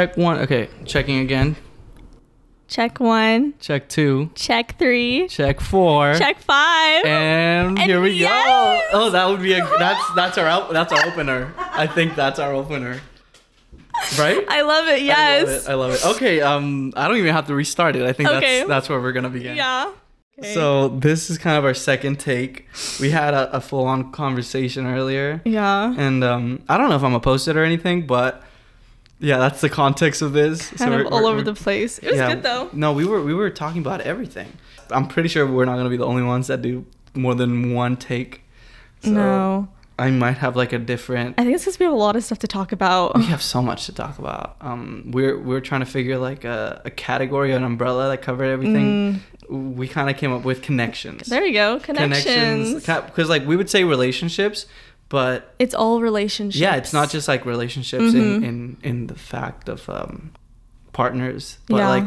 Check one. Okay, checking again. Check one. Check two. Check three. Check four. Check five. And, And here we yes! go. Oh, that would be a that's that's our that's our opener. I think that's our opener. Right? I love it. Yes. I love it. I love it. Okay, um I don't even have to restart it. I think Okay. that's that's where we're gonna begin. Yeah. Okay. So this is kind of our second take. We had a, a full on conversation earlier. Yeah. And um I don't know if I'm gonna post it or anything, but yeah, that's the context of this. Kind of all over the place. It was good though. No, we were we were talking about everything. I'm pretty sure we're not gonna be the only ones that do more than one take. So no. I might have like a different. I think it's because we have a lot of stuff to talk about. We have so much to talk about. Um, we're we're trying to figure like a, a category, an umbrella that covered everything. We kind of came up with connections. Mm. There you go. Connections. because like we would say relationships, but It's all relationships. yeah, it's not just like relationships in, Mhm. in in the fact of um, partners, but Yeah. like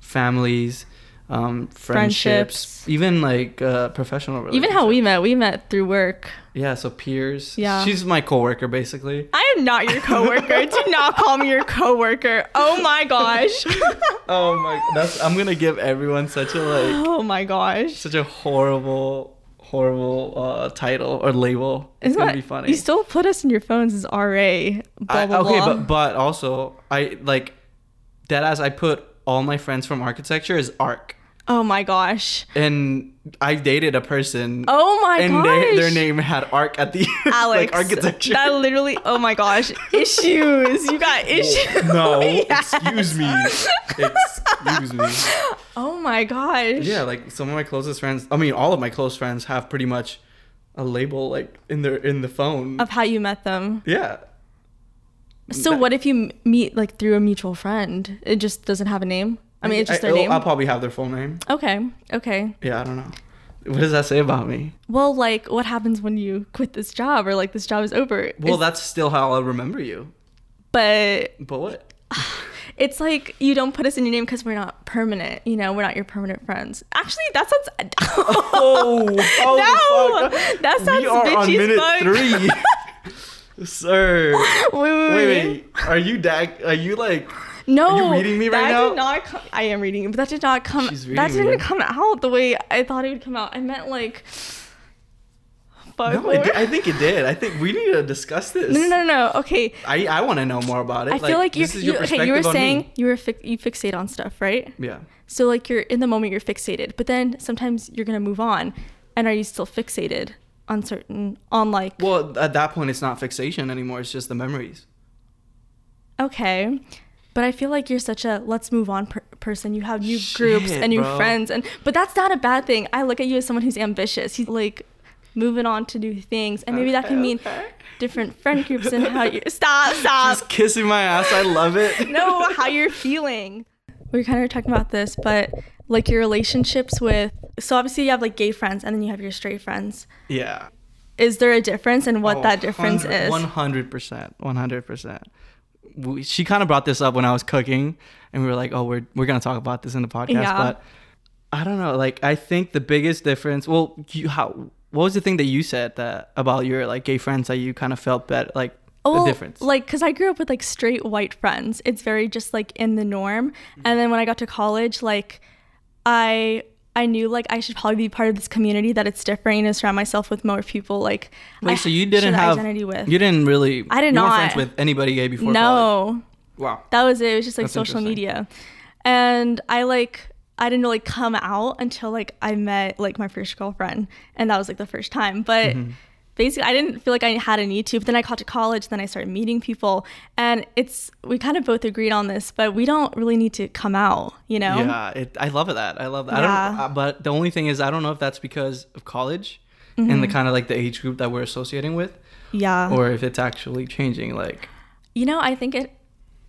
families, um, friendships, Friendships. even like uh, professional relationships. Even how we met. We met through work. yeah, so peers. Yeah. she's my coworker basically. I am not your coworker. Do not call me your coworker. Oh my gosh. Oh my, that's I'm gonna give everyone such a like oh my gosh. such a horrible horrible uh, title or label. It's Isn't gonna be funny. You still put us in your phones as RA. Blah, I, okay, blah. but but also I like that as I put all my friends from architecture is arc. Oh my gosh. and I dated a person. Oh my and gosh. they, their name had arc at the end, Alex. like architecture. That literally. Oh my gosh. Issues. You got issues. no, Yes. excuse me, excuse me. Oh my gosh. Yeah, like some of my closest friends. I mean, all of my close friends have pretty much a label like in their in the phone. Of how you met them. yeah. So That- what if you meet like through a mutual friend? It just doesn't have a name. I mean, it's just their I'll- name. I'll probably have their full name. Okay. Okay. Yeah, I don't know. What does that say about me? Well, like, what happens when you quit this job or like this job is over? Well, that's still how I'll remember you. but But what? it's like you don't put us in your name because we're not permanent. You know, we're not your permanent friends. Actually, that sounds. Oh, oh no, fuck. that sounds we are on bitchy as minute fuck. three. Sir. wait, wait, Wait, wait. wait. Are you dag? Are you like? No, Are you reading me right that now? Did not come, I am reading it, but that did not come. That didn't me. come out the way I thought it would come out. I meant like. No, it, I think it did. I think we need to discuss this. no, no, no, no. Okay, I I want to know more about it. I feel like you're. this is You, okay, you were saying me. you were fi- you fixate on stuff, right? Yeah. So like you're in the moment, you're fixated, but then sometimes you're gonna move on, and are you still fixated on certain on like? Well, at that point, it's not fixation anymore. It's just the memories. Okay. But I feel like you're such a let's move on per- person. You have new Shit, groups and new bro. friends, and but that's not a bad thing. I look at you as someone who's ambitious. He's like moving on to new things, and maybe okay, that can mean different friend groups and how you stop, stop. She's kissing my ass. I love it. no, how you're feeling. We are kind of talking about this, but like your relationships with so obviously you have like gay friends and then you have your straight friends. Yeah. Is there a difference and what oh, that difference is? 100%. 100% we, she kind of brought this up when I was cooking, and we were like, oh, we're we're gonna talk about this in the podcast, yeah. but. I don't know. Like, I think the biggest difference. Well, you how what was the thing that you said that about your like gay friends that you kind of felt that like well, the difference? Like, because I grew up with like straight white friends. It's very just like in the norm. Mm-hmm. And then when I got to college, like I I knew like I should probably be part of this community that it's different and surround myself with more people like. Wait, I so you didn't have identity with. you didn't really I did not. friends with anybody gay before college. no, Wow. that was it. It was just like That's social media, and I like I didn't really come out until like I met like my first girlfriend, and that was like the first time. But Mm-hmm. Basically, I didn't feel like I had a need to. But then I got to college, then I started meeting people, and it's we kind of both agreed on this, but we don't really need to come out, you know? Yeah, it, I love that. I love that. I Yeah. don't, uh, but the only thing is, I don't know if that's because of college and the kind of like the age group that we're associating with, Yeah. or if it's actually changing. Like, you know, I think it.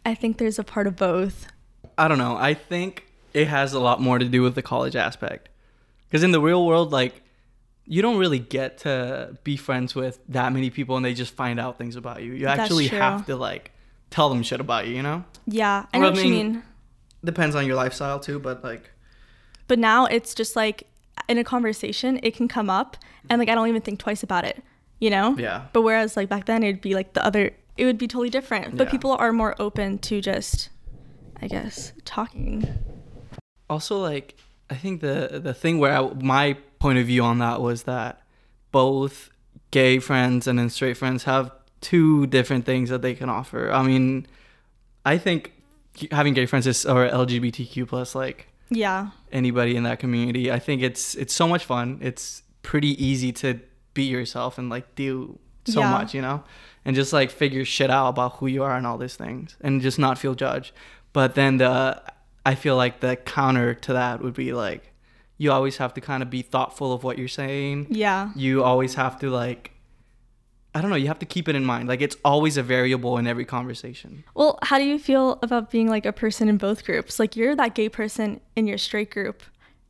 I think there's a part of both. I don't know. I think it has a lot more to do with the college aspect, because in the real world, like, you don't really get to be friends with that many people, and they just find out things about you. You That's actually true. have to like tell them shit about you. You know, Yeah, I Well, know I what you mean- mean. depends on your lifestyle too, but like, But now it's just like in a conversation, it can come up, and like I don't even think twice about it, you know? yeah. But whereas like back then, it'd be like the other. It would be totally different. But Yeah. people are more open to just I guess, talking. Also, like I think the the thing where I, my point of view on that was that both gay friends and then straight friends have two different things that they can offer. I mean, I think having gay friends is or LGBTQ plus like Yeah. anybody in that community. I think it's it's so much fun. It's pretty easy to be yourself and like do so Yeah. much, you know, and just like figure shit out about who you are and all these things, and just not feel judged. But then the I feel like the counter to that would be like you always have to kind of be thoughtful of what you're saying. Yeah. You always have to like I don't know, you have to keep it in mind. Like it's always a variable in every conversation. Well, how do you feel about being like a person in both groups? Like you're that gay person in your straight group,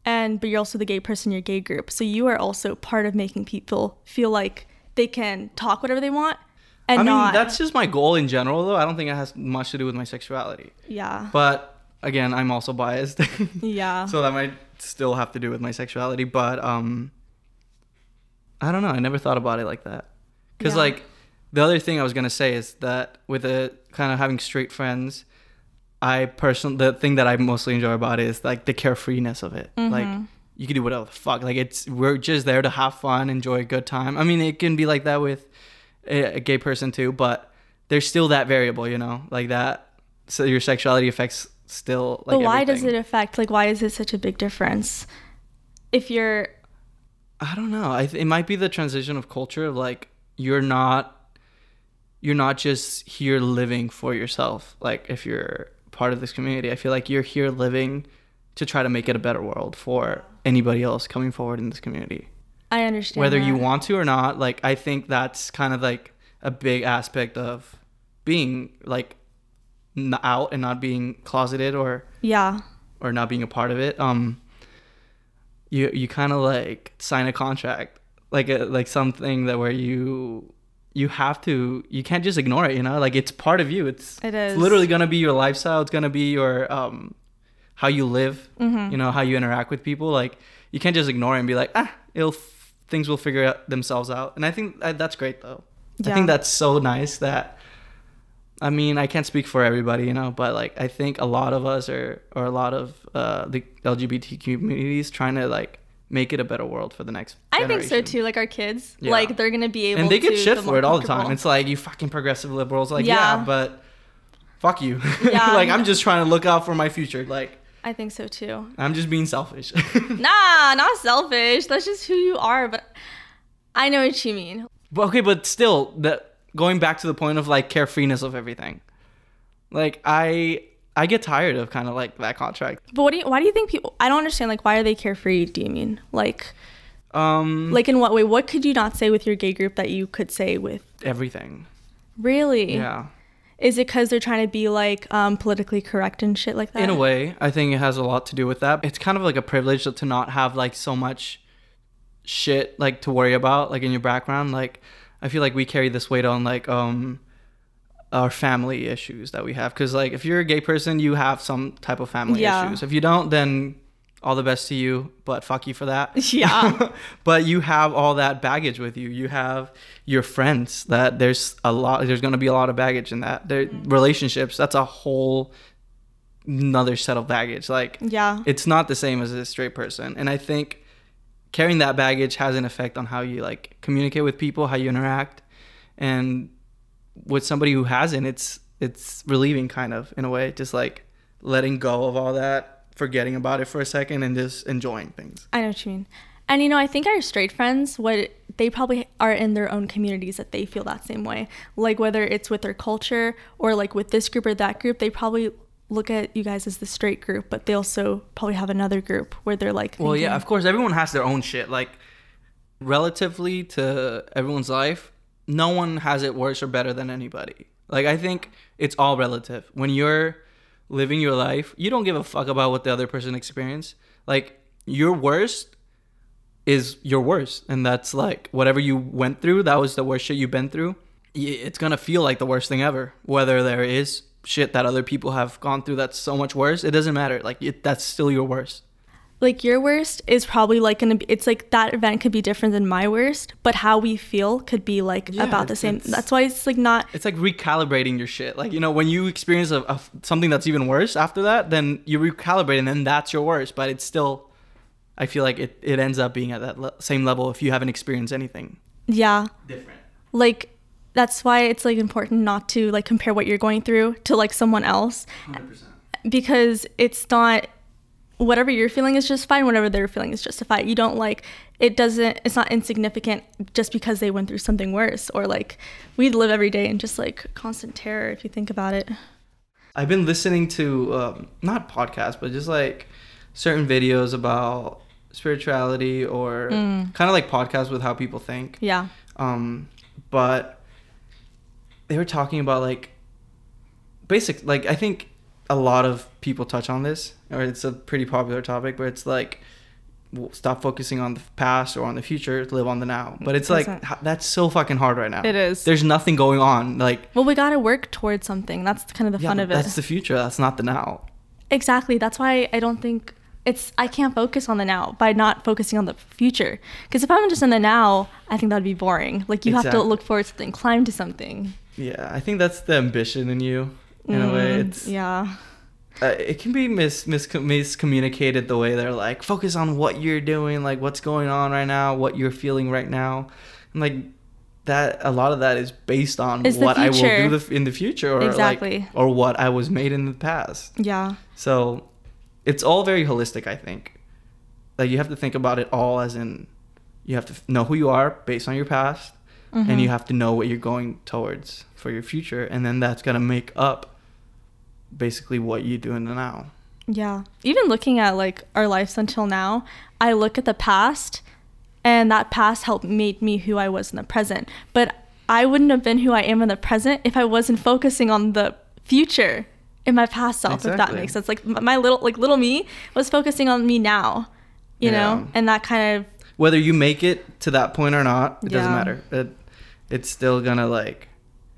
and but you're also the gay person in your gay group. So you are also part of making people feel like they can talk whatever they want and I mean, not. that's just my goal in general though. I don't think it has much to do with my sexuality. yeah. But again, I'm also biased. yeah. so that might still have to do with my sexuality, but um I don't know. I never thought about it like that. Cuz Yeah. like the other thing I was going to say is that with the kind of having straight friends, I personally the thing that I mostly enjoy about it is like the carefreeness of it. Like Mm-hmm. you can do whatever the fuck. Like it's we're just there to have fun, enjoy a good time. I mean, it can be like that with a, a gay person too, but there's still that variable, you know, like that. So your sexuality affects still. Like but why does it affect? Like, why is it such a big difference? If you're, I don't know. I th- it might be the transition of culture. Of like you're not, you're not just here living for yourself. Like if you're part of this community, I feel like you're here living to try to make it a better world for anybody else coming forward in this community. I understand. Whether you want to or not, like I think that's kind of like a big aspect of being like out and not being closeted or Yeah. or not being a part of it um you you kind of like sign a contract like a, like something that where you you have to you can't just ignore it you know? Like it's part of you. It's It it's literally gonna be your lifestyle. It's gonna be your um how you live Mm-hmm. you know how you interact with people. Like you can't just ignore it and be like ah it'll things will figure out themselves out. And i think uh, that's great though. I think that's so nice that I mean, I can't speak for everybody, you know, but like I think a lot of us are, or a lot of uh, the LGBT communities trying to like make it a better world for the next. I think so too. Like our kids, Yeah. like they're gonna be able. And they get to shit for it all the time. It's like you fucking progressive liberals. Like yeah, Yeah. but fuck you. Yeah. like I'm just trying to look out for my future. Like I think so too. I'm just being selfish. Nah, not selfish. That's just who you are. But I know what you mean. But okay, but still, that going back to the point of like carefreeness of everything. Like I, I get tired of kind of like that contract. But what do you? Why do you think people? I don't understand. Like, why are they carefree? Do you mean like, Um, like in what way? What could you not say with your gay group that you could say with? everything. Really? Yeah. Is it because they're trying to be like um, politically correct and shit like that? In a way, I think it has a lot to do with that. It's kind of like a privilege to not have like so much shit like to worry about like in your background. Like I feel like we carry this weight on like um our family issues that we have cuz like if you're a gay person, you have some type of family Yeah. issues. If you don't, then all the best to you, but fuck you for that. Yeah. but you have all that baggage with you. You have your friends that there's a lot there's going to be a lot of baggage in that. There relationships, that's a whole another set of baggage. Like Yeah. it's not the same as a straight person. And I think carrying that baggage has an effect on how you like communicate with people, how you interact. And with somebody who hasn't, it's it's relieving kind of in a way, just like letting go of all that, forgetting about it for a second and just enjoying things. I know what you mean. And you know, I think our straight friends, what they probably are in their own communities that they feel that same way. Like whether it's with their culture or like with this group or that group, they probably look at you guys as the straight group, but they also probably have another group where they're like, Well, yeah, of course, everyone has their own shit. Like, relatively to everyone's life, no one has it worse or better than anybody. Like, I think it's all relative. When you're living your life, you don't give a fuck about what the other person experienced. Like, your worst is your worst. And that's like whatever you went through, that was the worst shit you've been through. It's gonna feel like the worst thing ever. Whether there is shit that other people have gone through that's so much worse, it doesn't matter. Like, it, that's still your worst. like your worst is probably like gonna be it's like that event could be different than my worst but how we feel could be like Yeah, about the same that's why it's like not It's like recalibrating your shit. Like you know, when you experience a, a something that's even worse after that, then you recalibrate, and then that's your worst. But it's still, I feel like it, it ends up being at that le- same level if you haven't experienced anything yeah different. like that's why it's like important not to like compare what you're going through to like someone else Hundred percent. because it's not whatever you're feeling is just fine whatever they're feeling is justified you don't like it doesn't it's not insignificant just because they went through something worse or like we live every day in just like constant terror if you think about it I've been listening to um, not podcasts, but just like certain videos about spirituality or Mm. kind of like podcasts with how people think. yeah Um, but they were talking about like basic, like I think a lot of people touch on this, or it's a pretty popular topic, where it's like stop focusing on the past or on the future, live on the now. But it's like that's so fucking hard right now. It is. There's nothing going on. Like well we gotta work towards something that's kind of the yeah, fun but of it that's the future. That's not the now. Exactly. That's why I don't think it's I can't focus on the now by not focusing on the future. Because if I'm just in the now, I think that'd be boring. Like you have to look forward to something, climb to something. Yeah, I think that's the ambition in you. In a way, Mm, it's yeah. uh, it can be mis, mis miscommunicated the way they're like focus on what you're doing, like what's going on right now, what you're feeling right now, and like that. A lot of that is based on It's what I will do the, f- in the future, or Exactly. like, or what I was made in the past. Yeah. So it's all very holistic. I think like you have to think about it all as in you have to know who you are based on your past and Mhm. you have to know what you're going towards for your future and then that's going to make up basically what you do in the now Yeah. Even looking at like our lives until now, I look at the past and that past helped make me who I was in the present. But I wouldn't have been who I am in the present if I wasn't focusing on the future in my past self, if that makes sense. Like my little like little me was focusing on me now, you know? And that kind of whether you make it to that point or not it doesn't matter it, it's still to like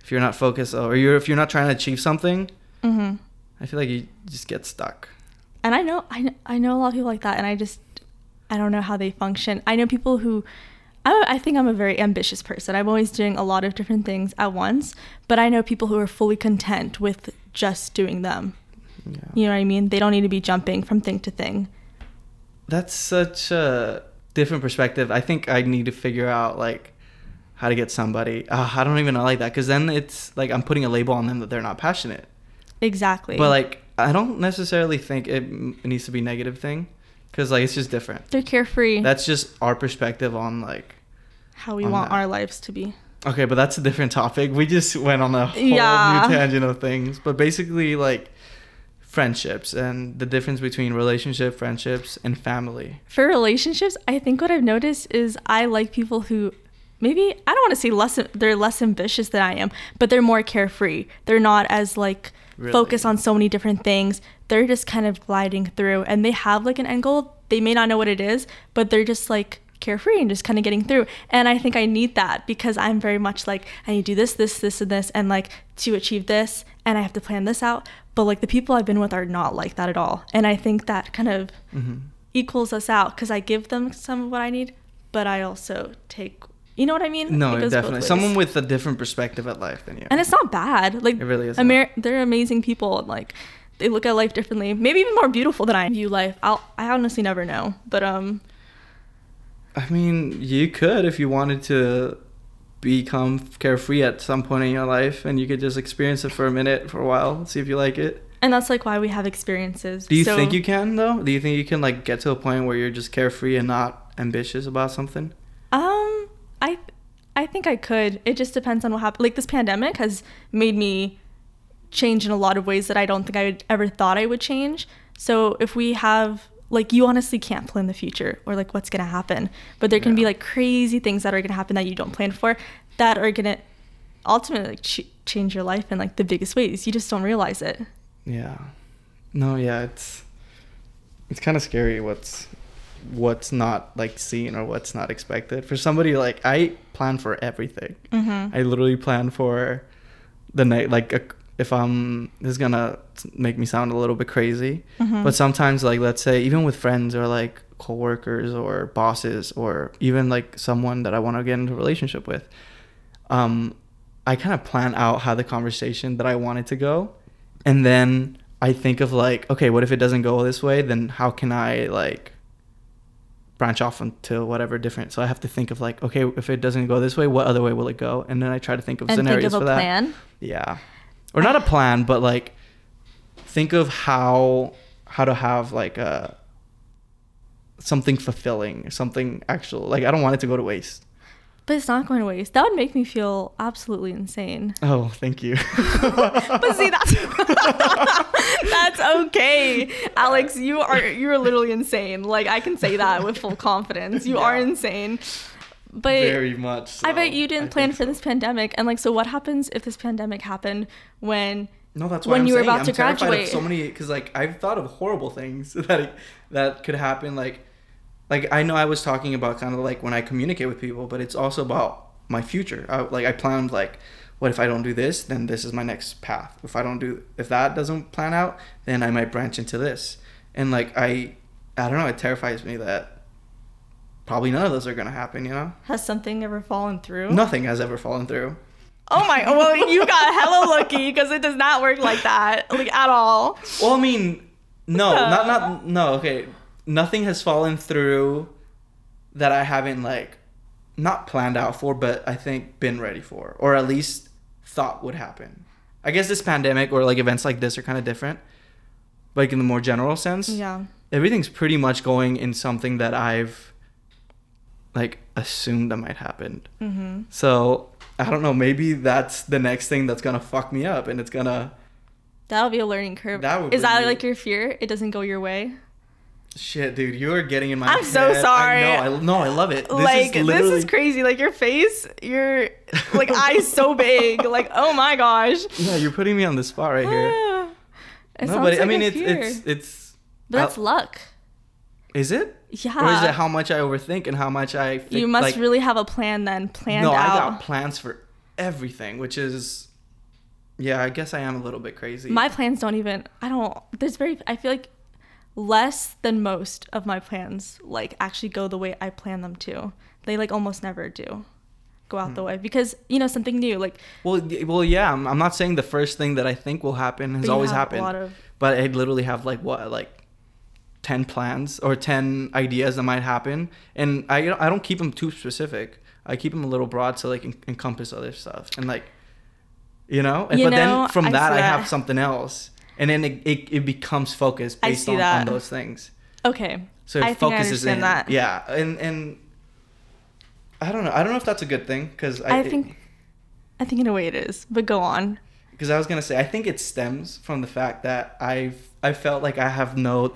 if you're not focused or you're if you're not trying to achieve something mhm. i feel like you just get stuck and I know I, kn- I know a lot of people like that and I just I don't know how they function. I know people who I, I think I'm a very ambitious person. I'm always doing a lot of different things at once, but I know people who are fully content with just doing them. yeah. You know what I mean? They don't need to be jumping from thing to thing. that's such a different perspective. I think I need to figure out like how to get somebody. Uh, I don't even know like that because then it's like I'm putting a label on them that they're not passionate. Exactly. But like I don't necessarily think it, it needs to be a negative thing because like it's just different. they're carefree. That's just our perspective on like. how we want that. our lives to be. Okay, but that's a different topic. We just went on a whole Yeah. new tangent of things. But basically, like friendships and the difference between relationship, friendships, and family. For relationships, I think what I've noticed is I like people who maybe I don't want to say less they're less ambitious than I am, but they're more carefree. They're not as like Really? focused on so many different things. They're just kind of gliding through and they have like an end goal. They may not know what it is, but they're just like carefree and just kind of getting through. And I think I need that because I'm very much like I need to do this, this, this, and this, and like to achieve this, and I have to plan this out. But like the people I've been with are not like that at all. And I think that kind of hmm equals us out because I give them some of what I need, but I also take. You know what I mean? No, It goes both definitely. Someone with a different perspective at life than you. and it's not bad. Like It really isn't. Amer- they're amazing people. And like they look at life differently, maybe even more beautiful than I view life. I'll I honestly never know, but um, I mean, you could if you wanted to become carefree at some point in your life and you could just experience it for a minute, for a while, see if you like it. and that's like why we have experiences. Do you So- think you can though? Do you think you can like get to a point where you're just carefree and not ambitious about something? Um, I I think I could. It just depends on what happens. Like this pandemic has made me change in a lot of ways that I don't think I ever thought I would change. So if we have like you honestly can't plan the future or like what's gonna happen, but there can be like crazy things that are gonna happen that you don't plan for that are gonna ultimately like, ch- change your life in like the biggest ways. You just don't realize it. Yeah. No, yeah, it's it's kind of scary what's what's not like seen or what's not expected. For somebody like I plan for everything. Mm-hmm. I literally plan for the night like a, if I'm this is gonna make me sound a little bit crazy, Mhm. but sometimes like let's say even with friends or like coworkers or bosses or even like someone that I want to get into a relationship with, um, I kind of plan out how the conversation that I want it to go, and then I think of like, okay, what if it doesn't go this way? Then how can I like branch off into whatever different? So I have to think of like, okay, if it doesn't go this way, what other way will it go? And then I try to think of and think scenarios of a for that. plan. Yeah. Or not a plan, but like think of how how to have like a something fulfilling, something actual. Like I don't want it to go to waste. But it's not going to waste. That would make me feel absolutely insane. Oh, thank you. But see, that's that's okay, Alex. You are you're literally insane. Like I can say that with full confidence. You are insane. But very much. I bet you didn't plan for so. this pandemic. And like, so what happens if this pandemic happened when? No, that's why when I'm you were saying about I'm to terrified graduate. Of so many, because like I've thought of horrible things that that could happen. Like, like I know I was talking about kind of like when I communicate with people, but it's also about my future. I, like I planned like, what if I don't do this? Then this is my next path. If I don't do, if that doesn't plan out, then I might branch into this. And like I, I don't know. It terrifies me that probably none of those are gonna happen. You know, Has something ever fallen through? nothing has ever fallen through. Oh my! Well, you got hella lucky because it does not work like that, like at all. Well, I mean, no, not not no. Okay, nothing has fallen through that I haven't like not planned out for, but I think been ready for, or at least thought would happen. I guess this pandemic or like events like this are kind of different, like in the more general sense. Yeah. Everything's pretty much going in something that I've like assumed that might happen. Mm-hmm. So I don't know. Maybe that's the next thing that's gonna fuck me up, and it's gonna That'll be a learning curve. That would Is that be- like your fear? It doesn't go your way. Shit, dude, you are getting in my. Face. I'm so sorry. I know. I, no, I love it. This like is this is crazy. Like your face, your like eyes so big. Like oh my gosh. Yeah, you're putting me on the spot right here. Ah. It no, but I mean, a it's it's it's. But that's uh, luck. is it? Yeah. Or is it how much I overthink and how much I? Think, you must like, really have a plan then planned No, out. I got plans for everything, which is. Yeah, I guess I am a little bit crazy. my plans don't even. I don't. There's very. I feel like less than most of my plans like actually go the way I plan them to. They like almost never do go out Hmm. the way because you know something new like well, well, yeah. I'm, I'm not saying the first thing that I think will happen has always happened. Of but I literally have like what like 10 plans or 10 ideas that might happen and I I don't keep them too specific. I keep them a little broad to like can encompass other stuff and like you know, And- You but know, then from I that I have something else and then it, it, it becomes focused based on, on those things. okay. So it I focuses in. that. Yeah, and and I don't know. I don't know if that's a good thing because I, I think I think in a way it is, but go on. because I was gonna say I think it stems from the fact that I've I felt like I have no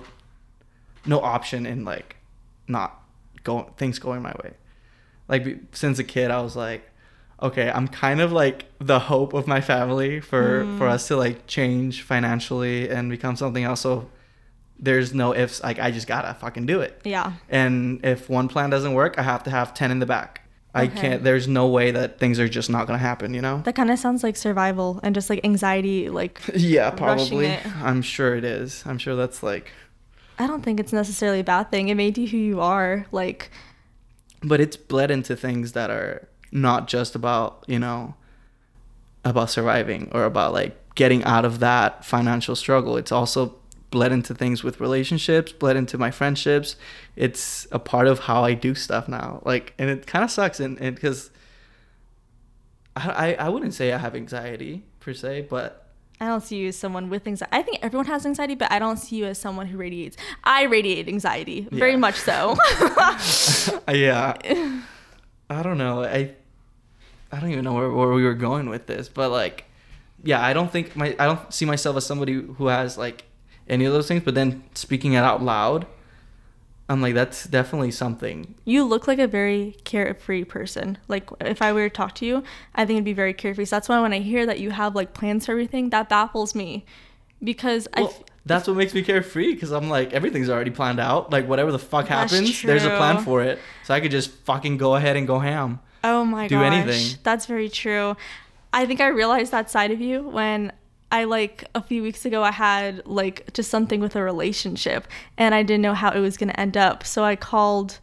no option in like not going things going my way. Like since a kid, I was like, okay, I'm kind of like the hope of my family for for Mm. us to like change financially and become something else. So there's no ifs. Like I just gotta fucking do it. Yeah. And if one plan doesn't work, I have to have ten in the back. I can't. There's no way that things are just not gonna happen. You know. That kind of sounds like survival and just like anxiety like Yeah, probably. I'm sure it is. I'm sure that's like, I don't think it's necessarily a bad thing. It made you who you are. Like but it's bled into things that are not just about you know, about surviving or about like getting out of that financial struggle. It's also bled into things with relationships, bled into my friendships. It's a part of how I do stuff now. Like, and it kind of sucks, and because I, I I wouldn't say I have anxiety per se, but I don't see you as someone with anxiety. I think everyone has anxiety, but I don't see you as someone who radiates. I radiate anxiety, very Yeah. much so. yeah. I don't know. I I don't even know where, where we were going with this, but like, yeah, I don't think my I don't see myself as somebody who has like any of those things. But then speaking it out loud, I'm like, that's definitely something. you look like a very carefree person. Like if I were to talk to you, I think it'd be very carefree. So that's why when I hear that you have like plans for everything, that baffles me, because I. Well, f- that's what makes me carefree because I'm like everything's already planned out. Like whatever the fuck That's happens, there's a plan for it. So I could just fucking go ahead and go ham. Oh my do gosh. anything. That's very true. I think I realized that side of you when I like a few weeks ago I had like just something with a relationship and I didn't know how it was going to end up. So I called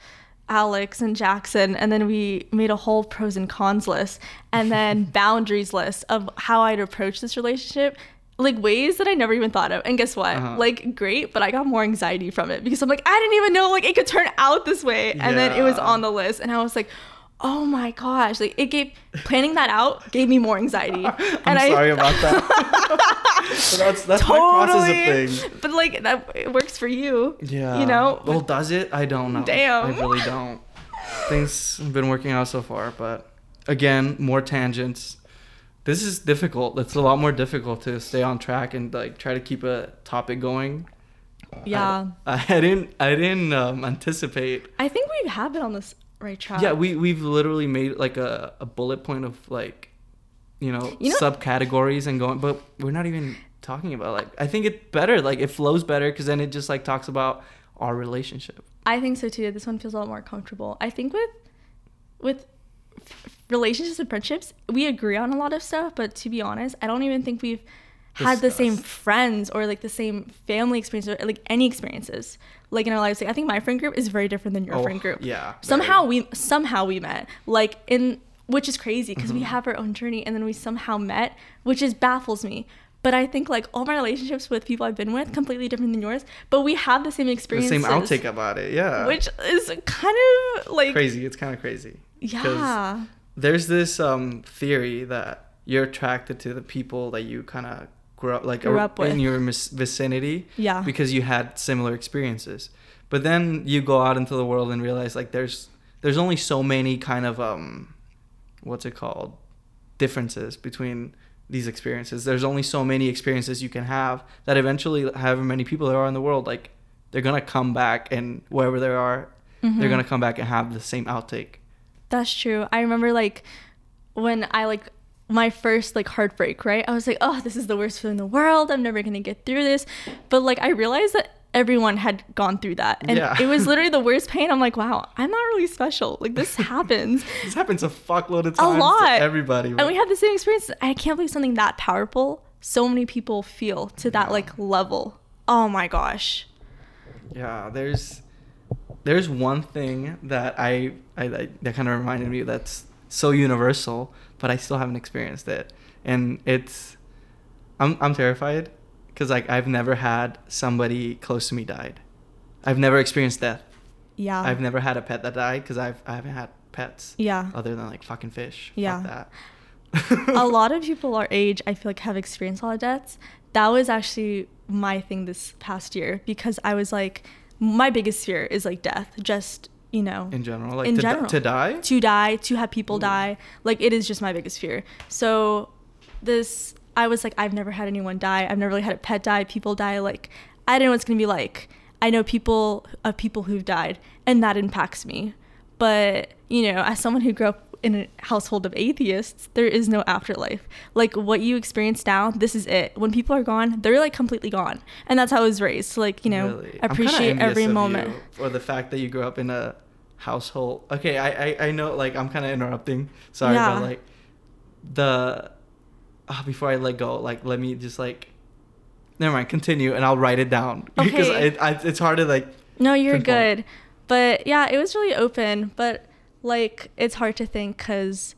Alex and Jackson and then we made a whole pros and cons list and then boundaries list of how I'd approach this relationship like ways that I never even thought of. And guess what? Uh-huh. Like great, but I got more anxiety from it because I'm like I didn't even know like it could turn out this way. And then it was on the list and I was like Oh my gosh! Like it gave planning that out gave me more anxiety. I'm and I, sorry about that. so that's that's my process of totally. things. But like that it works for you. Yeah. You know. Well, does it? I don't know. Damn. I really don't. Things have been working out so far, but again, more tangents. This is difficult. It's a lot more difficult to stay on track and like try to keep a topic going. yeah. I, I didn't. I didn't um, anticipate. I think we have been on this right track. Yeah, we we've literally made like a, a bullet point of like, you know, You know- subcategories and going, but we're not even talking about like. I think it's better. Like it flows better because then it just like talks about our relationship. I think so too. This one feels a lot more comfortable. I think with with relationships and friendships, we agree on a lot of stuff, but to be honest, I don't even think we've had the same friends or like the same family experience or like any experiences like in our lives. Like I think my friend group is very different than your Oh, friend group. yeah, very. Somehow we somehow we met. Like in which is crazy because we Mm-hmm. have our own journey and then we somehow met, which is baffles me. But I think like all my relationships with people I've been with completely different than yours, but we have the same The experiences. same outtake about it. Yeah. which is kind of like crazy. It's kind of crazy. yeah There's this um theory that you're attracted to the people that you kind of grew up like Grew up in your mis- vicinity. Yeah. Because you had similar experiences. But then you go out into the world and realize like there's there's only so many kind of um what's it called differences between these experiences. There's only so many experiences you can have that eventually however many people there are in the world like they're to come back and wherever they are Mm-hmm. they're to come back and have the same outtake. that's true i remember like when i like my first like heartbreak right? I was like oh this is the worst feeling in the world. I'm never gonna get through this. But like i realized that everyone had gone through that. And Yeah. it was literally the worst pain. I'm like wow i'm not really special. Like this happens. This happens a fuckload of a times lot. to everybody. and we had the same experience. I can't believe something that powerful so many people feel to that Yeah. like level. Oh my gosh. Yeah, there's there's one thing that I, I that kind of reminded me that's so universal, but I still haven't experienced it, and it's I'm I'm terrified because like I've never had somebody close to me died. I've never experienced death. yeah I've never had a pet that died because I've I haven't had pets. Yeah. Other than like fucking fish. Yeah. Fuck that. a lot of people our age i feel like have experienced a lot of deaths that was actually my thing this past year because i was like my biggest fear is like death just you know in general, like In to, general. to die. to die to have people Ooh. die. Like it is just my biggest fear. So this i was like i've never had anyone die. I've never really had a pet die people die. Like i don't know what it's gonna be like. I know people of people who've died and that impacts me. But you know as someone who grew up in a household of atheists there is no afterlife. Like what you experience now this is it. When people are gone they're like completely gone. And that's how i was raised. So like you know Really? Appreciate every moment you For the fact that you grew up in a household. Okay, I I, I know like I'm kind of interrupting. Sorry, Yeah. but like the uh, before I let go, like let me just like never mind. Continue, and I'll write it down because Okay. it, I, it's hard to like. No, you're pinpoint. good. But yeah, it was really open. But like, it's hard to think because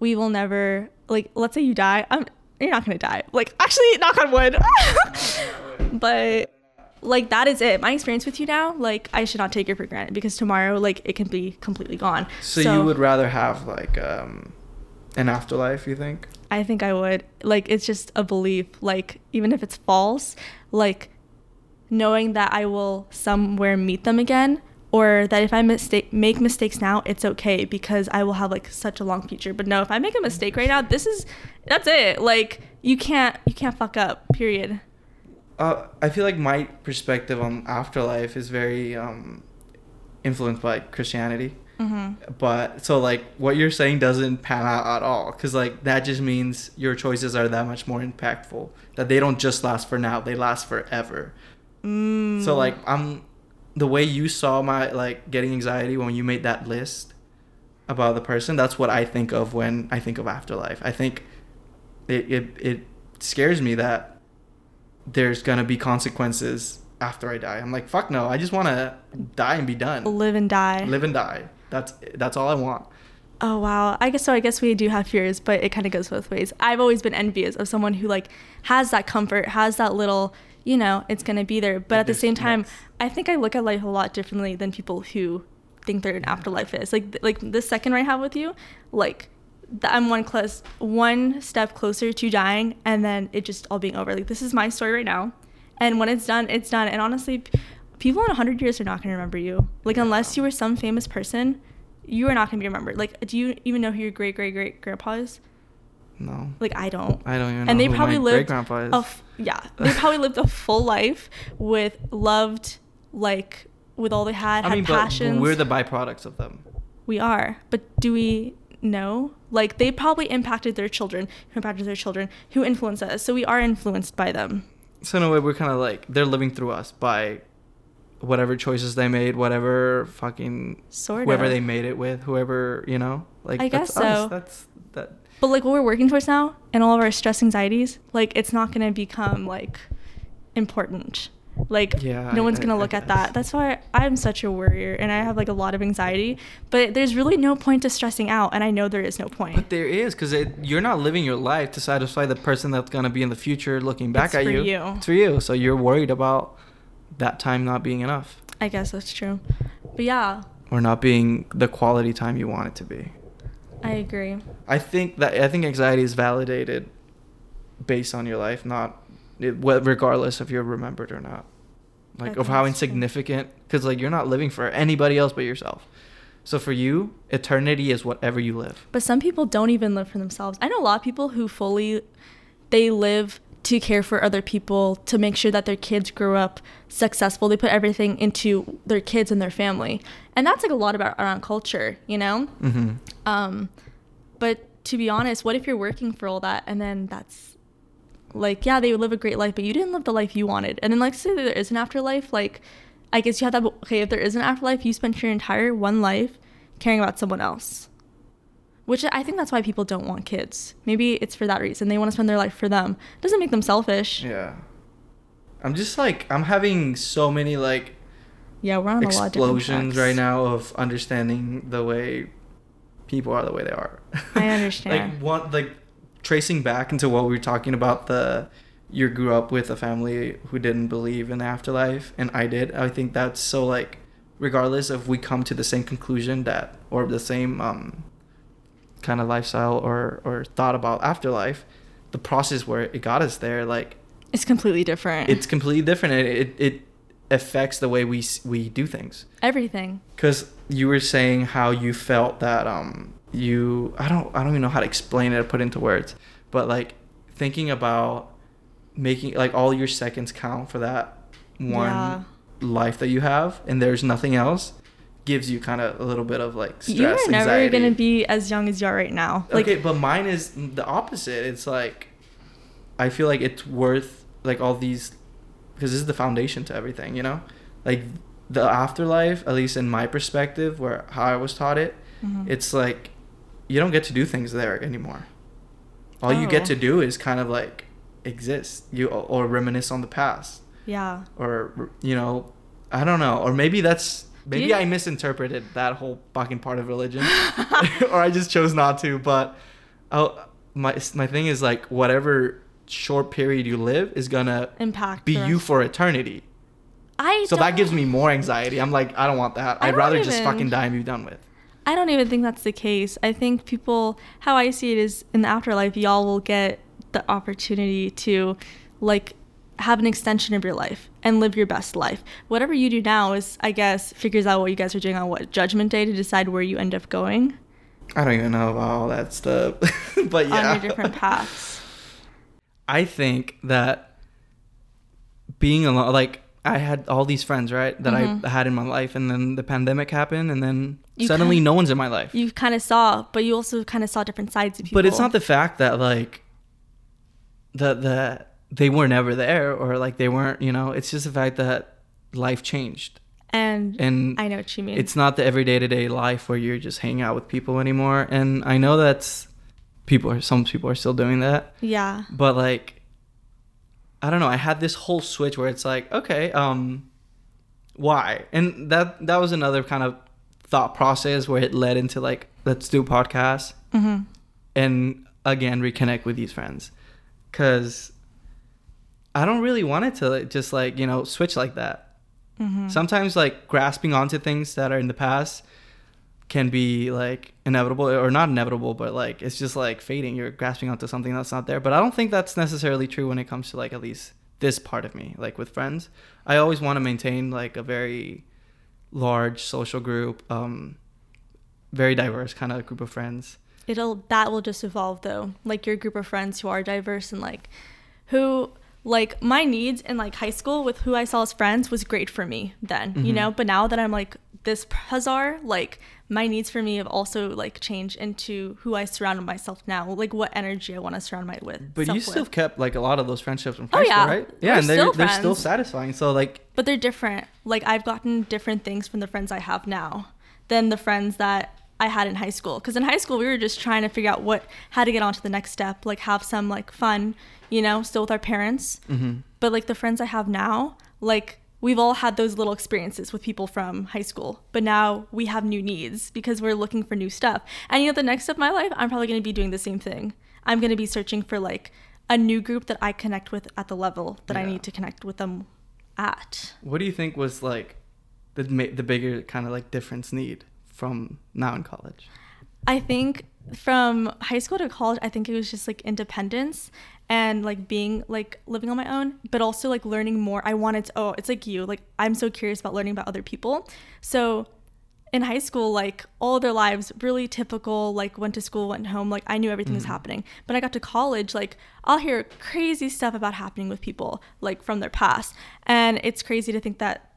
we will never like. Let's say you die. I'm. You're not gonna die. Like, actually, knock on wood. but like that is it. My experience with you now, like, I should not take it for granted because tomorrow, like, it can be completely gone. So, you would rather have like um an afterlife? You think? I think I would. Like it's just a belief. Like even if it's false, like knowing that I will somewhere meet them again or that if I mistake make mistakes now, it's okay because I will have like such a long future. But no, if I make a mistake right now, this is that's it. Like you can't you can't fuck up. Period. Uh, I feel like my perspective on afterlife is very um influenced by Christianity. Mm-hmm. but so like what you're saying doesn't pan out at all because like that just means your choices are that much more impactful that they don't just last for now they last forever Mm. so like i'm the way you saw my like getting anxiety when you made that list about the person that's what i think of when i think of afterlife i think it it, it scares me that there's gonna be consequences after I die. I'm like, fuck no. I just want to die and be done. Live and die. Live and die. That's that's all I want. Oh wow. I guess so. I guess we do have fears, but it kind of goes both ways. I've always been envious of someone who like has that comfort, has that little, you know, it's gonna be there. But at the same time, next. I think I look at life a lot differently than people who think their afterlife is. Like like the second I have with you, like I'm one close, one step closer to dying, and then it just all being over. Like this is my story right now, and when it's done, it's done. And honestly, people in hundred years are not gonna remember you. Like unless you were some famous person, you are not gonna be remembered. Like, do you even know who your great great great grandpa is? No. Like I don't. I don't even know and they who probably my lived is. f- yeah they probably lived a full life with loved like with all they had I had mean, but we're the byproducts of them. we are but do we know like they probably impacted their children who impacted their children who influenced us so we are influenced by them So in a way, we're kind of like they're living through us by whatever choices they made, whatever fucking Sort whoever they made it with, whoever you know. Like I that's guess so. us. That's that. but like what we're working towards now and all of our stress anxieties like it's not going to become like important like Yeah, no one's I- gonna I look at that that's why i'm such a worrier and i have like a lot of anxiety but there's really no point to stressing out and i know there is no point But there is because you're not living your life to satisfy the person that's gonna be in the future looking back at you. It's at for you. you. It's for you. So you're worried about that time not being enough i guess that's true but yeah or not being the quality time you want it to be. i agree I think that I think anxiety is validated based on your life, not regardless if you're remembered or not. Like of how insignificant, because like you're not living for anybody else but yourself. So for you, eternity is whatever you live. but some people don't even live for themselves i know a lot of people who fully they live to care for other people to make sure that their kids grow up successful they put everything into their kids and their family and that's like a lot about around culture you know Mm-hmm. Um, but to be honest, what if you're working for all that and then that's like, yeah, they would live a great life, but you didn't live the life you wanted. And then, like, say there is an afterlife, like, I guess you have that. Okay, if there is an afterlife, you spent your entire one life caring about someone else. Which I think that's why people don't want kids. Maybe it's for that reason. They want to spend their life for them. doesn't make them selfish. Yeah. I'm just like I'm having so many like Yeah, we're on a lot of different explosions right now of understanding the way people are the way they are. I understand. like one like tracing back into what we were talking about the you grew up with a family who didn't believe in the afterlife and I did. I think that's so like regardless if we come to the same conclusion that or the same um kind of lifestyle or or thought about afterlife, the process where it got us there like It's completely different. it's completely different. It it, it affects the way we we do things. everything. Because you were saying how you felt that um you I don't I don't even know how to explain it or put into words, but like thinking about making like all your seconds count for that one Yeah. life that you have and there's nothing else gives you kind of a little bit of like stress You're never anxiety. gonna be as young as you are right now. Like, okay, but mine is the opposite. It's like I feel like it's worth like all these because this is the foundation to everything, you know? Like the afterlife, at least in my perspective, where how I was taught it, Mhm. it's like you don't get to do things there anymore. All you get Oh. to do is kind of like exist, you or reminisce on the past, yeah. or you know, I don't know, or maybe that's maybe You- I misinterpreted that whole fucking part of religion, or I just chose not to. But oh, my my thing is like whatever short period you live is gonna Impact. be you for eternity. I So that don't- gives me more anxiety. I'm like, I don't want that. I I'd rather just fucking die and be done with. I don't even think that's the case. I think people, how I see it is in the afterlife, y'all will get the opportunity to, like, have an extension of your life and live your best life. Whatever you do now is, I guess, figures out what you guys are doing on what Judgment Day to decide where you end up going I don't even know about all that stuff. but yeah. on your different paths. I think that being alone, like I had all these friends, right, that Mhm. I had in my life, and then the pandemic happened, and then You suddenly kind- no one's in my life. You kind of saw, but you also kind of saw different sides of people. but it's not the fact that like that the they weren't ever there or like they weren't, you know. It's just the fact that life changed, And, and I know what you mean. it's not the everyday to day life where you're just hanging out with people anymore. And I know that's people are some people are still doing that, yeah. but like I don't know. I had this whole switch where it's like, okay, um, why? And that that was another kind of thought process where it led into like, let's do podcasts, Mm-hmm. and again reconnect with these friends, because I don't really want it to just like you know switch like that. Mm-hmm. Sometimes like grasping onto things that are in the past can be like inevitable or not inevitable but like it's just like fading. You're grasping onto something that's not there. But i don't think that's necessarily true when it comes to like at least this part of me like with friends. I always want to maintain like a very large social group um very diverse kind of group of friends. It'll that will just evolve though. Like your group of friends who are diverse and like who like my needs in like high school with who i saw as friends was great for me then you Mhm. know? But now that i'm like this hazar like my needs for me have also like changed into who i surround myself now like what energy i want to surround my with but you still with. kept like a lot of those friendships from Oh, high school yeah. right We're yeah and they're, still they're still satisfying so like but they're different. Like I've gotten different things from the friends I have now than the friends that I had in high school. Because in high school we were just trying to figure out what how to get on to the next step, like have some like fun, you know, still with our parents. mhm. But like the friends I have now, like we've all had those little experiences with people from high school. But now we have new needs because we're looking for new stuff. And you know, the next step of my life, I'm probably going to be doing the same thing. I'm going to be searching for like a new group that I connect with at the level that I need to connect with them at. What do you think was like the ma- the bigger kind of like difference need from now in college? I think from high school to college, I think it was just like independence and like being like living on my own, but also like learning more. I wanted to, oh, it's like you, like I'm so curious about learning about other people. So in high school, like all their lives, really typical, like went to school, went home, like I knew everything was Mhm. happening. But I got to college, like I'll hear crazy stuff about happening with people, like from their past. And it's crazy to think that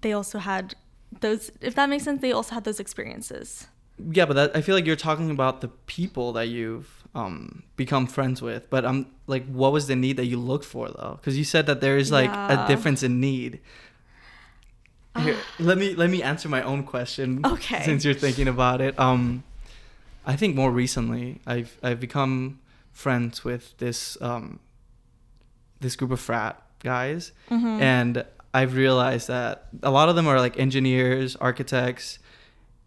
they also had those, if that makes sense, they also had those experiences. Yeah, but that, I feel like you're talking about the people that you've um, become friends with. But I'm like, what was the need that you looked for though? Because you said that there is like Yeah. a difference in need. Here, let me let me answer my own question. Okay. Since you're thinking about it, um, I think more recently I've I've become friends with this um, this group of frat guys, Mhm. and I've realized that a lot of them are like engineers, architects,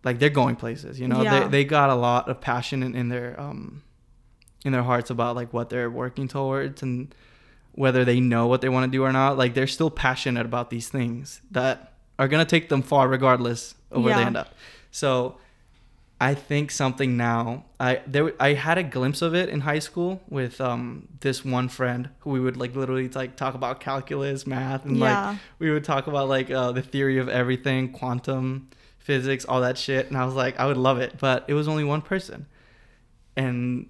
like they're going places. You know, Yeah. they they got a lot of passion in, in their um in their hearts about like what they're working towards and whether they know what they want to do or not. Like they're still passionate about these things that are gonna take them far regardless of where they end up. So I think something now. I there I had a glimpse of it in high school with um this one friend who we would like literally like talk about calculus, math, and Yeah. like we would talk about like uh, the theory of everything, quantum physics, all that shit. And I was like, I would love it, but it was only one person. And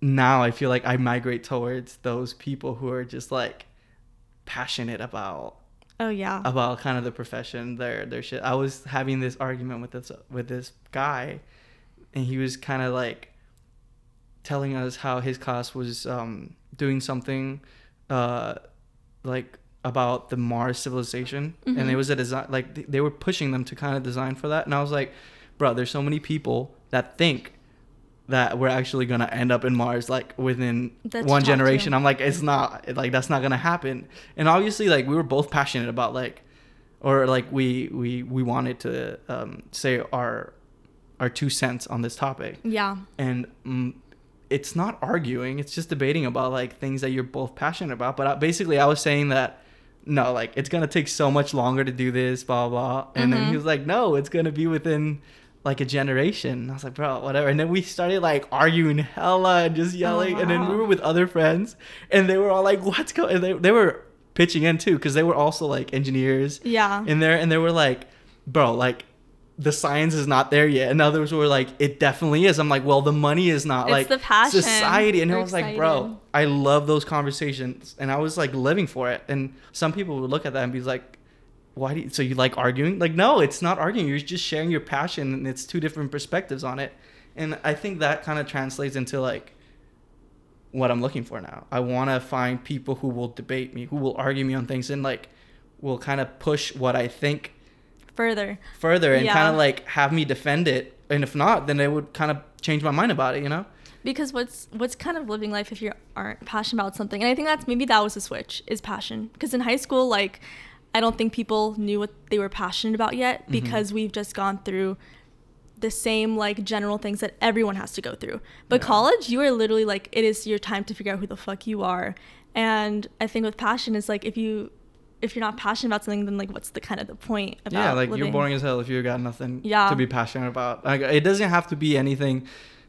now I feel like I migrate towards those people who are just like passionate about Oh yeah. about kind of the profession their their shit i was having this argument with this with this guy and he was kind of like telling us how his class was um doing something uh like about the mars civilization and Mhm. it was a design like they were pushing them to kind of design for that and i was like bro there's so many people that think that we're actually gonna end up in Mars like within That's one generation. I'm like, it's not like that's not gonna happen. And obviously, like we were both passionate about like, or like we we we wanted to um, say our our two cents on this topic. yeah. And mm, it's not arguing; it's just debating about like things that you're both passionate about. But I, basically, I was saying that no, like it's gonna take so much longer to do this, blah blah. And then Mhm. he was like, no, it's gonna be within like a generation. I was like, bro, whatever. And then we started like arguing hella and just yelling. And then we were with other friends, and they were all like, what's going? And they they were pitching in too because they were also like engineers Yeah. in there, and they were like, bro, like. The science is not there yet, and others were like, "It definitely is." I'm like, "Well, the money is not It's like the passion. society," and I We're was like, "Bro, I love those conversations, and I was like living for it." And some people would look at that and be like, "Why do you, so you like arguing?" Like, no, it's not arguing. You're just sharing your passion, and it's two different perspectives on it. And I think that kind of translates into like what I'm looking for now. I want to find people who will debate me, who will argue me on things, and like will kind of push what I think Further. further and Yeah. kind of like have me defend it. And if not, then they would kind of change my mind about it, you know? because what's what's kind of living life if you aren't passionate about something and i think that's maybe that was a switch is passion because in high school like i don't think people knew what they were passionate about yet Mhm. because we've just gone through the same like general things that everyone has to go through but Yeah. college you are literally like it is your time to figure out who the fuck you are and i think with passion is like if you if you're not passionate about something then like what's the kind of the point about yeah, like you're boring as hell if you've got nothing Yeah. to be passionate about. Like it doesn't have to be anything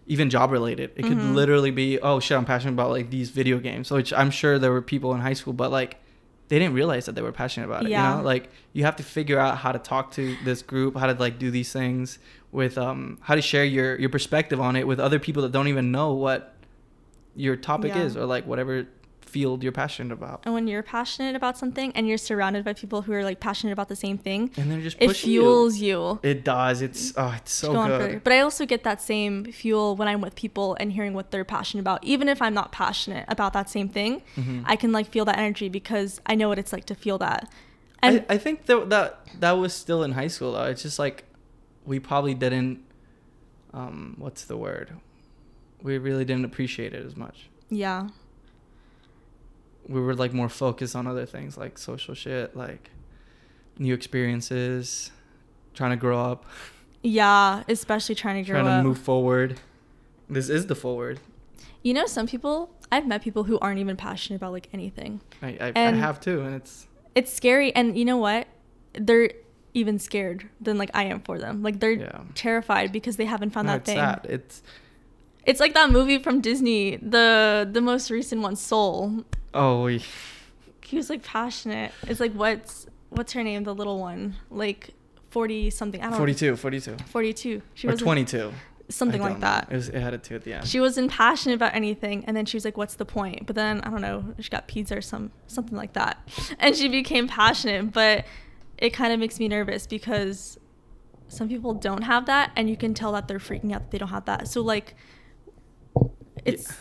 even job related. It could Mhm. literally be, oh shit, I'm passionate about like these video games. Which I'm sure there were people in high school, but like they didn't realize that they were passionate about it. Yeah. You know? Like you have to figure out how to talk to this group, how to like do these things with um how to share your your perspective on it with other people that don't even know what your topic Yeah. is or like whatever field you're passionate about. and when you're passionate about something and you're surrounded by people who are like passionate about the same thing And they're just it pushing you. fuels you, It does. It's oh, it's so go good. But I also get that same fuel when I'm with people and hearing what they're passionate about. Even if I'm not passionate about that same thing, Mhm. I can like feel that energy because I know what it's like to feel that. And I, I think that, that that was still in high school though. It's just like we probably didn't um what's the word? We really didn't appreciate it as much. yeah, We were like more focused on other things like social shit, like new experiences, trying to grow up, yeah, especially trying to grow up. trying to up. move forward. This is the forward. You know, some people I've met people who aren't even passionate about like anything. I I, I have too, and it's It's scary, and you know what? They're even scared than like I am for them. Like they're Yeah. terrified because they haven't found no, that it's thing. sad. It's It's like that movie from Disney, the the most recent one, Soul. Oh we, He was like passionate. It's like what's what's her name, the little one, like forty something. I don't 42, 42. know. Forty two. She or was 22. something like know. that. It, was, it had a two at the end. She wasn't passionate about anything, and then she was like, "What's the point?" But then I don't know, she got pizza or some something like that, and she became passionate. But it kind of makes me nervous because some people don't have that, and you can tell that they're freaking out that they don't have that. So like, it's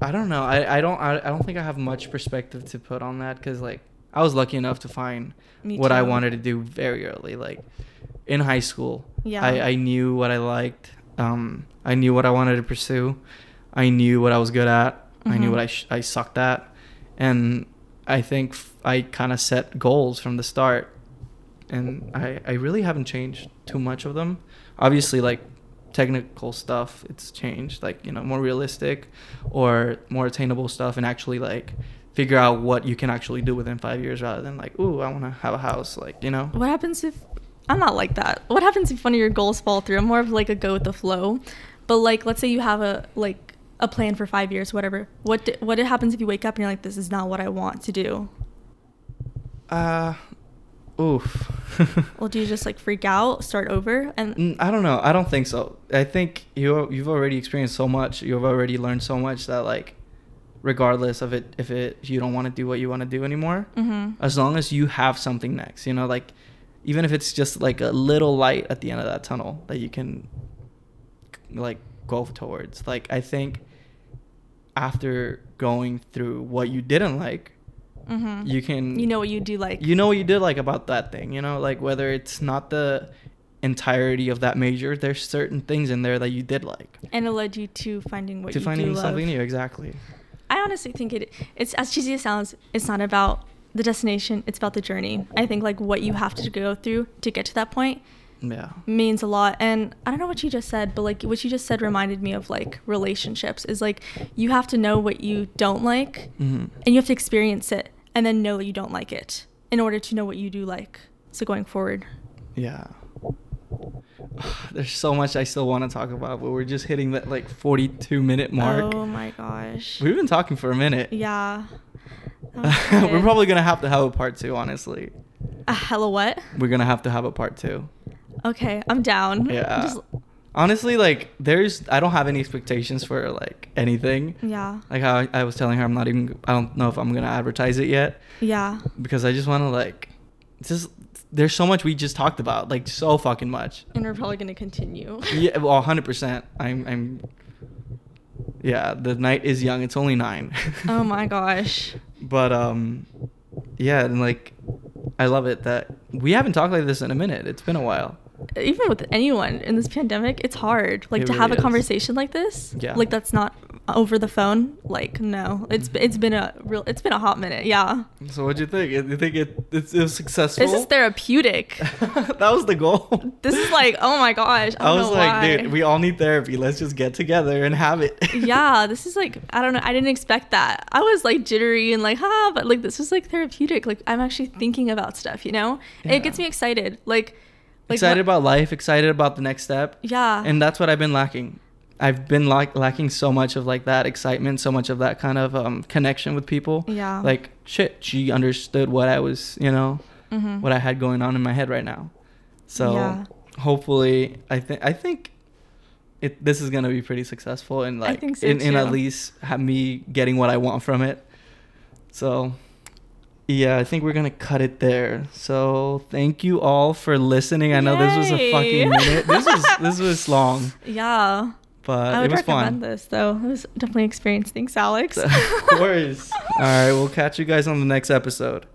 I don't know. I, I don't I, I don't think I have much perspective to put on that because like I was lucky enough to find what I wanted to do very early. Like in high school, Yeah. I, I knew what I liked. Um, I knew what I wanted to pursue. I knew what I was good at. I knew what I sh- I sucked at, and I think f- I kind of set goals from the start, and I I really haven't changed too much of them. Obviously, like technical stuff, it's changed. Like you know, more realistic, or more attainable stuff, and actually like figure out what you can actually do within five years rather than like, ooh, I want to have a house. Like you know. what happens if I'm not like that. What happens if one of your goals fall through? I'm more of like a go with the flow. But like, let's say you have a like a plan for five years, whatever. What di- what happens if you wake up and you're like, this is not what I want to do? Uh, oof. Well, do you just like freak out, start over, and Mm, I don't know. I don't think so. I think you you've already experienced so much. You've already learned so much that like, regardless of it, if it you don't want to do what you want to do anymore, Mhm. as long as you have something next, you know, like even if it's just like a little light at the end of that tunnel that you can like go towards. Like I think after going through what you didn't like, Mhm. you can you know what you do like. you know what you did like about that thing you know like whether it's not the entirety of that major there's certain things in there that you did like and it led you to finding what to you finding do love. something new exactly I honestly think it it's as cheesy as it sounds, it's not about the destination, it's about the journey. I think like what you have to go through to get to that point yeah means a lot. And I don't know what you just said, but like what you just said reminded me of like relationships is like you have to know what you don't like hmm and you have to experience it and then know that you don't like it in order to know what you do like. So going forward. yeah there's so much i still want to talk about but we're just hitting that like 42 minute mark Oh my gosh. we've been talking for a minute Yeah. We're probably gonna have to have a part two honestly A hella what? we're gonna have to have a part two Okay, I'm down. yeah Just- honestly like there's i don't have any expectations for like anything yeah. like how I, I was telling her i'm not even i don't know if i'm gonna advertise it yet Yeah. because i just want to like just there's so much we just talked about like so fucking much And we're probably gonna continue. yeah well 100% i'm i'm yeah the night is young it's only nine oh my gosh. but um yeah and like i love it that we haven't talked like this in a minute it's been a while Even with anyone in this pandemic, it's hard. Like It to really have a is. conversation like this. Yeah. Like that's not over the phone, like no, it's mm-hmm. it's been a real it's been a hot minute. Yeah, So what do you think? You think it it's, it was successful? this is therapeutic. that was the goal. this is like oh my gosh. I, I was like, why. dude, we all need therapy. Let's just get together and have it. yeah, this is like I don't know. I didn't expect that. I was like jittery and like ha, but like this is like therapeutic. Like I'm actually thinking about stuff. You know, Yeah. it gets me excited. Like, like excited about life, excited about the next step. Yeah. And that's what I've been lacking. I've been like lacking so much of like that excitement, so much of that kind of um, connection with people. Yeah. Like shit, she understood what I was, you know, Mhm. what I had going on in my head right now. So Yeah. hopefully, I think I think it this is gonna be pretty successful and I like think so, in, in at least have me getting what I want from it. So yeah, I think we're gonna cut it there. So thank you all for listening. I know this was a fucking minute. This was this was long, yeah. but I it would was recommend fun. this though. It was definitely an experience. Thanks, Alex. of course. All right, we'll catch you guys on the next episode.